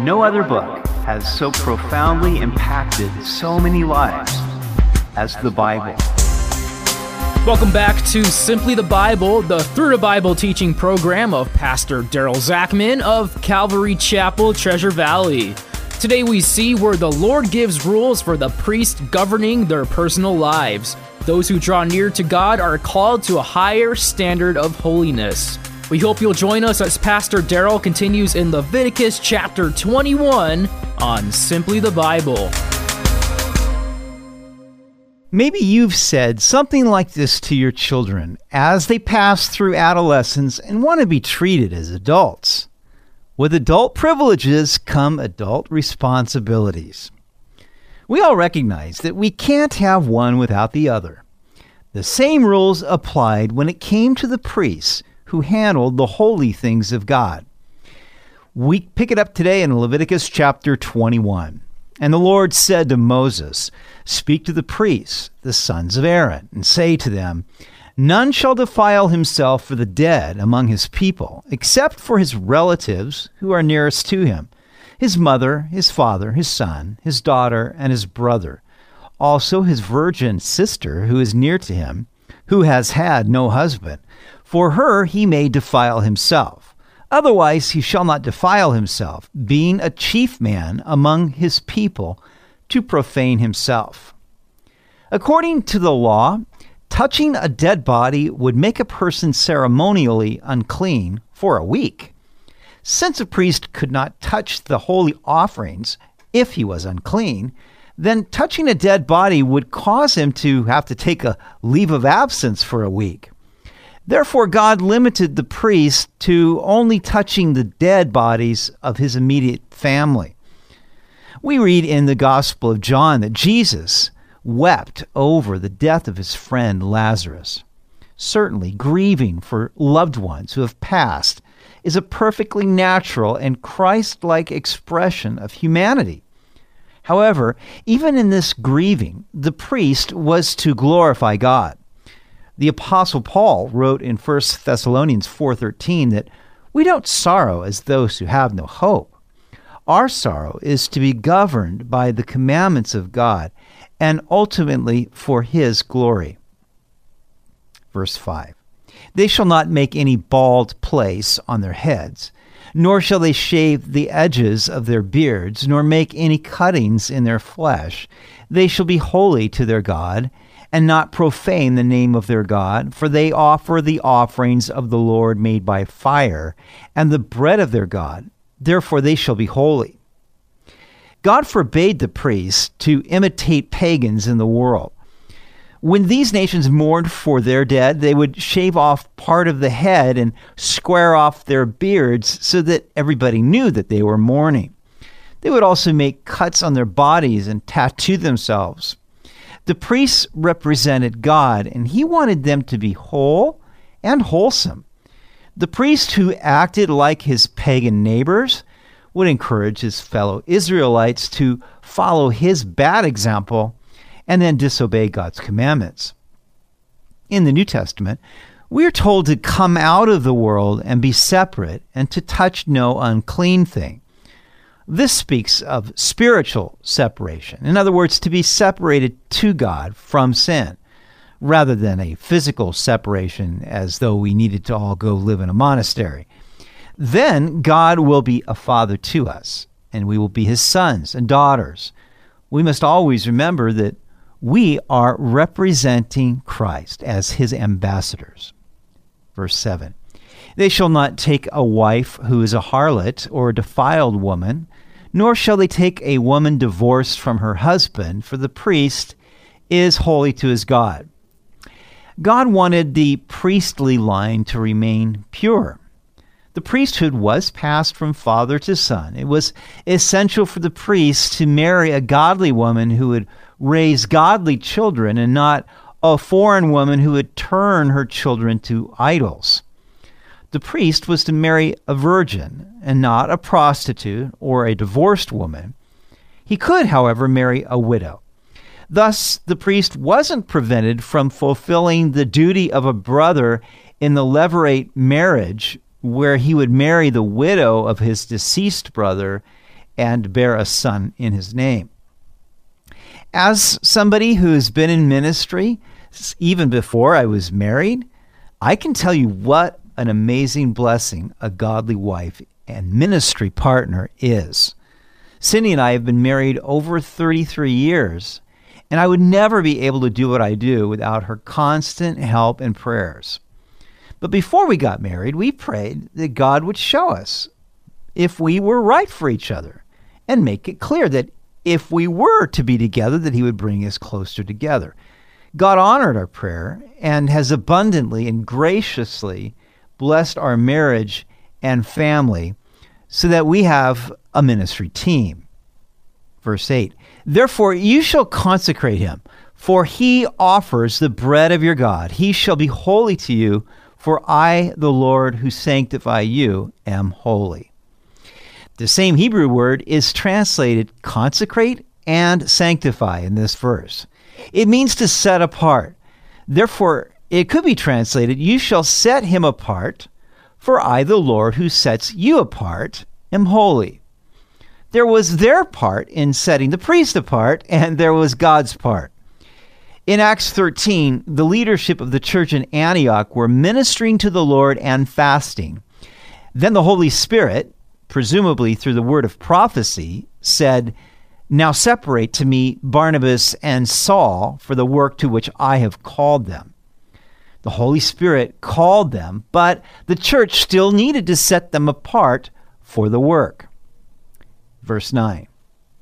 No other book has so profoundly impacted so many lives as the Bible. Welcome back to Simply the Bible, the Through the Bible teaching program of Pastor Daryl Zachman of Calvary Chapel, Treasure Valley. Today we see where the Lord gives rules for the priest governing their personal lives. Those who draw near to God are called to a higher standard of holiness. We hope you'll join us as Pastor Daryl continues in Leviticus chapter 21 on Simply the Bible. Maybe you've said something like this to your children as they pass through adolescence and want to be treated as adults. With adult privileges come adult responsibilities. We all recognize that we can't have one without the other. The same rules applied when it came to the priests who handled the holy things of God. We pick it up today in Leviticus chapter 21. And the Lord said to Moses, Speak to the priests, the sons of Aaron, and say to them, None shall defile himself for the dead among his people, except for his relatives who are nearest to him his mother, his father, his son, his daughter, and his brother, also his virgin sister who is near to him, who has had no husband for her he may defile himself. Otherwise he shall not defile himself, being a chief man among his people, to profane himself. According to the law, touching a dead body would make a person ceremonially unclean for a week. Since a priest could not touch the holy offerings if he was unclean, then touching a dead body would cause him to have to take a leave of absence for a week. Therefore, God limited the priest to only touching the dead bodies of his immediate family. We read in the Gospel of John that Jesus wept over the death of his friend Lazarus. Certainly, grieving for loved ones who have passed is a perfectly natural and Christ like expression of humanity. However, even in this grieving, the priest was to glorify God. The apostle Paul wrote in 1 Thessalonians 4:13 that we don't sorrow as those who have no hope. Our sorrow is to be governed by the commandments of God and ultimately for his glory. Verse 5. They shall not make any bald place on their heads, nor shall they shave the edges of their beards, nor make any cuttings in their flesh. They shall be holy to their God and not profane the name of their God, for they offer the offerings of the Lord made by fire, and the bread of their God. Therefore they shall be holy. God forbade the priests to imitate pagans in the world. When these nations mourned for their dead, they would shave off part of the head and square off their beards so that everybody knew that they were mourning. They would also make cuts on their bodies and tattoo themselves. The priests represented God, and he wanted them to be whole and wholesome. The priest who acted like his pagan neighbors would encourage his fellow Israelites to follow his bad example and then disobey God's commandments. In the New Testament, we are told to come out of the world and be separate and to touch no unclean thing. This speaks of spiritual separation. In other words, to be separated to God from sin, rather than a physical separation as though we needed to all go live in a monastery. Then God will be a father to us, and we will be his sons and daughters. We must always remember that we are representing Christ as his ambassadors. Verse 7 They shall not take a wife who is a harlot or a defiled woman nor shall they take a woman divorced from her husband, for the priest is holy to his God. God wanted the priestly line to remain pure. The priesthood was passed from father to son. It was essential for the priest to marry a godly woman who would raise godly children and not a foreign woman who would turn her children to idols the priest was to marry a virgin and not a prostitute or a divorced woman. He could, however, marry a widow. Thus, the priest wasn't prevented from fulfilling the duty of a brother in the levirate marriage, where he would marry the widow of his deceased brother and bear a son in his name. As somebody who has been in ministry even before I was married, I can tell you what an amazing blessing a godly wife and ministry partner is. Cindy and I have been married over 33 years, and I would never be able to do what I do without her constant help and prayers. But before we got married, we prayed that God would show us if we were right for each other and make it clear that if we were to be together, that He would bring us closer together. God honored our prayer and has abundantly and graciously blessed our marriage and family so that we have a ministry team. Verse 8 Therefore you shall consecrate him, for he offers the bread of your God. He shall be holy to you, for I, the Lord who sanctify you, am holy. The same Hebrew word is translated consecrate and sanctify in this verse. It means to set apart. Therefore, it could be translated, You shall set him apart, for I, the Lord who sets you apart, am holy. There was their part in setting the priest apart, and there was God's part. In Acts 13, the leadership of the church in Antioch were ministering to the Lord and fasting. Then the Holy Spirit, presumably through the word of prophecy, said, Now separate to me Barnabas and Saul for the work to which I have called them. The Holy Spirit called them, but the church still needed to set them apart for the work. Verse 9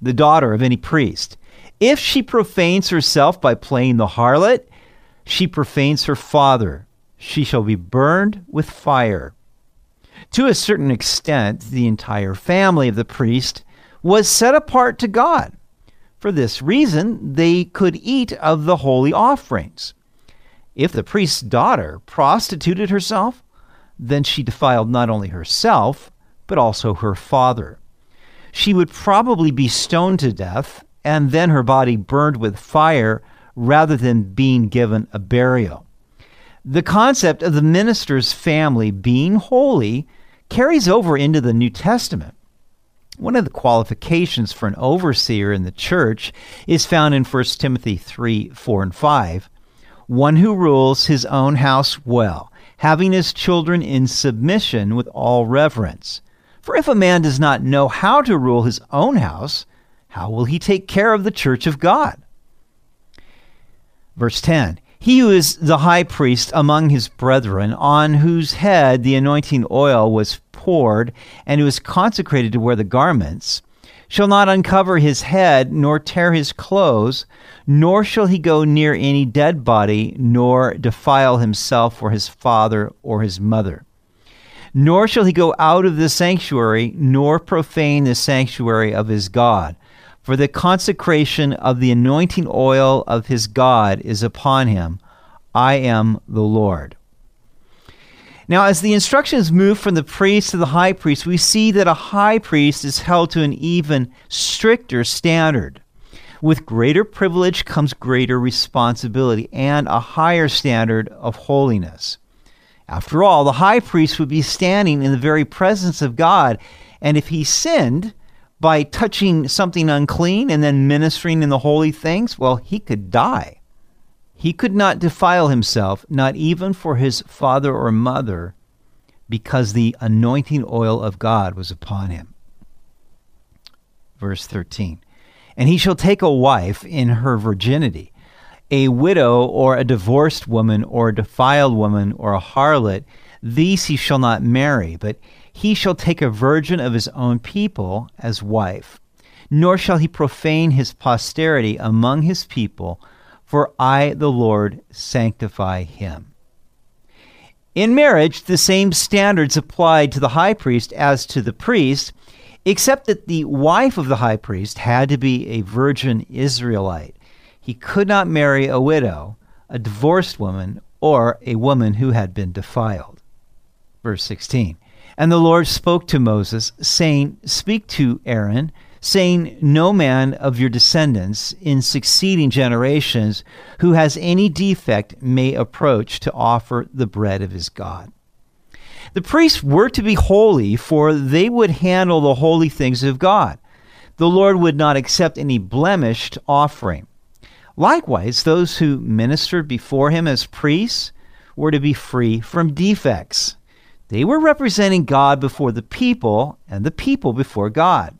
The daughter of any priest, if she profanes herself by playing the harlot, she profanes her father. She shall be burned with fire. To a certain extent, the entire family of the priest was set apart to God. For this reason, they could eat of the holy offerings. If the priest's daughter prostituted herself, then she defiled not only herself, but also her father. She would probably be stoned to death and then her body burned with fire rather than being given a burial. The concept of the minister's family being holy carries over into the New Testament. One of the qualifications for an overseer in the church is found in 1 Timothy 3 4 and 5. One who rules his own house well, having his children in submission with all reverence. For if a man does not know how to rule his own house, how will he take care of the church of God? Verse 10 he who is the high priest among his brethren, on whose head the anointing oil was poured, and who is consecrated to wear the garments, shall not uncover his head, nor tear his clothes, nor shall he go near any dead body, nor defile himself or his father or his mother. Nor shall he go out of the sanctuary, nor profane the sanctuary of his God for the consecration of the anointing oil of his God is upon him. I am the Lord. Now, as the instructions move from the priest to the high priest, we see that a high priest is held to an even stricter standard. With greater privilege comes greater responsibility and a higher standard of holiness. After all, the high priest would be standing in the very presence of God, and if he sinned, by touching something unclean and then ministering in the holy things, well, he could die. He could not defile himself, not even for his father or mother, because the anointing oil of God was upon him. Verse 13 And he shall take a wife in her virginity, a widow or a divorced woman or a defiled woman or a harlot, these he shall not marry, but he shall take a virgin of his own people as wife, nor shall he profane his posterity among his people, for I, the Lord, sanctify him. In marriage, the same standards applied to the high priest as to the priest, except that the wife of the high priest had to be a virgin Israelite. He could not marry a widow, a divorced woman, or a woman who had been defiled. Verse 16 and the Lord spoke to Moses, saying, Speak to Aaron, saying, No man of your descendants in succeeding generations who has any defect may approach to offer the bread of his God. The priests were to be holy, for they would handle the holy things of God. the Lord would not accept any blemished offering. Likewise, those who ministered before him as priests were to be free from defects. They were representing God before the people, and the people before God.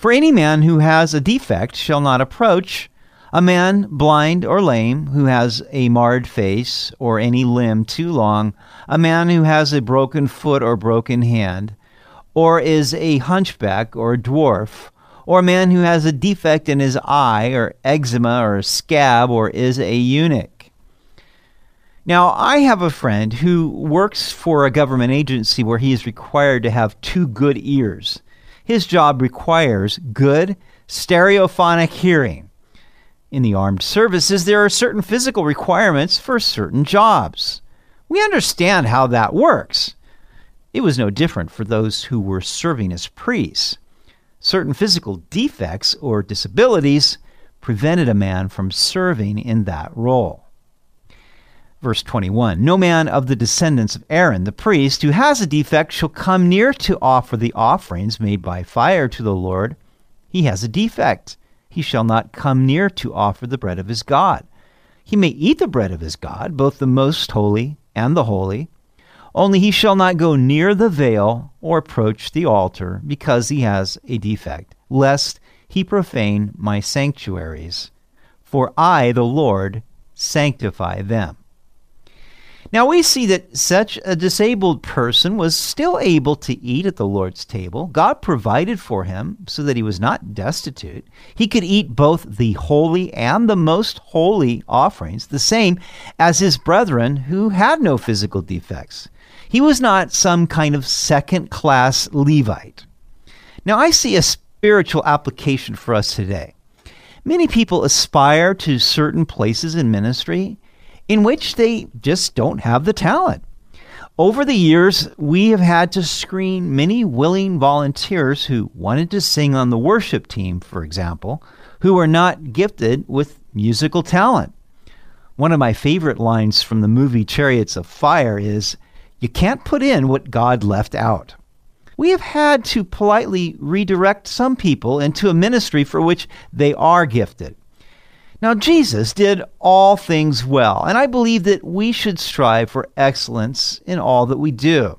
For any man who has a defect shall not approach a man blind or lame who has a marred face or any limb too long, a man who has a broken foot or broken hand, or is a hunchback or a dwarf, or a man who has a defect in his eye or eczema or a scab or is a eunuch. Now, I have a friend who works for a government agency where he is required to have two good ears. His job requires good stereophonic hearing. In the armed services, there are certain physical requirements for certain jobs. We understand how that works. It was no different for those who were serving as priests. Certain physical defects or disabilities prevented a man from serving in that role. Verse 21 No man of the descendants of Aaron, the priest, who has a defect shall come near to offer the offerings made by fire to the Lord. He has a defect he shall not come near to offer the bread of his God. He may eat the bread of his God, both the most holy and the holy. Only he shall not go near the veil or approach the altar, because he has a defect, lest he profane my sanctuaries. For I, the Lord, sanctify them. Now we see that such a disabled person was still able to eat at the Lord's table. God provided for him so that he was not destitute. He could eat both the holy and the most holy offerings, the same as his brethren who had no physical defects. He was not some kind of second class Levite. Now I see a spiritual application for us today. Many people aspire to certain places in ministry in which they just don't have the talent. Over the years, we have had to screen many willing volunteers who wanted to sing on the worship team, for example, who are not gifted with musical talent. One of my favorite lines from the movie Chariots of Fire is You can't put in what God left out. We have had to politely redirect some people into a ministry for which they are gifted. Now, Jesus did all things well, and I believe that we should strive for excellence in all that we do.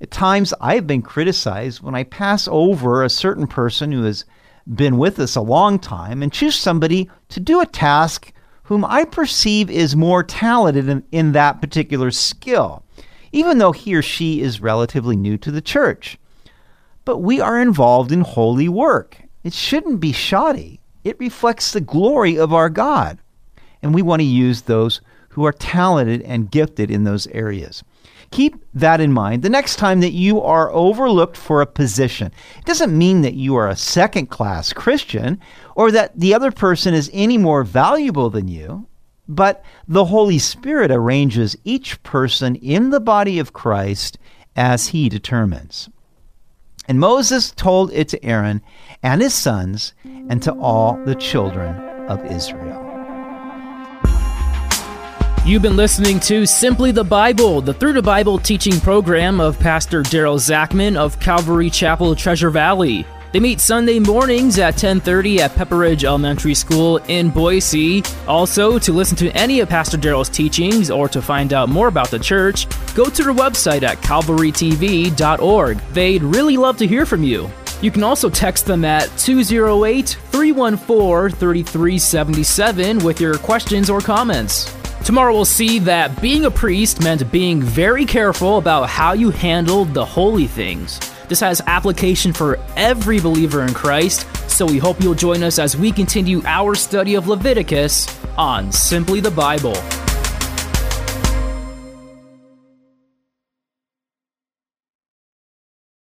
At times, I have been criticized when I pass over a certain person who has been with us a long time and choose somebody to do a task whom I perceive is more talented in, in that particular skill, even though he or she is relatively new to the church. But we are involved in holy work. It shouldn't be shoddy it reflects the glory of our God. And we want to use those who are talented and gifted in those areas. Keep that in mind the next time that you are overlooked for a position. It doesn't mean that you are a second class Christian or that the other person is any more valuable than you, but the Holy Spirit arranges each person in the body of Christ as he determines. And Moses told it to Aaron and his sons and to all the children of Israel. You've been listening to Simply the Bible, the Through the Bible teaching program of Pastor Daryl Zachman of Calvary Chapel, Treasure Valley. They meet Sunday mornings at 10:30 at Pepper Ridge Elementary School in Boise. Also, to listen to any of Pastor Daryl's teachings or to find out more about the church, go to their website at calvarytv.org. They'd really love to hear from you. You can also text them at 208 314 3377 with your questions or comments. Tomorrow we'll see that being a priest meant being very careful about how you handled the holy things. This has application for every believer in Christ, so we hope you'll join us as we continue our study of Leviticus on Simply the Bible.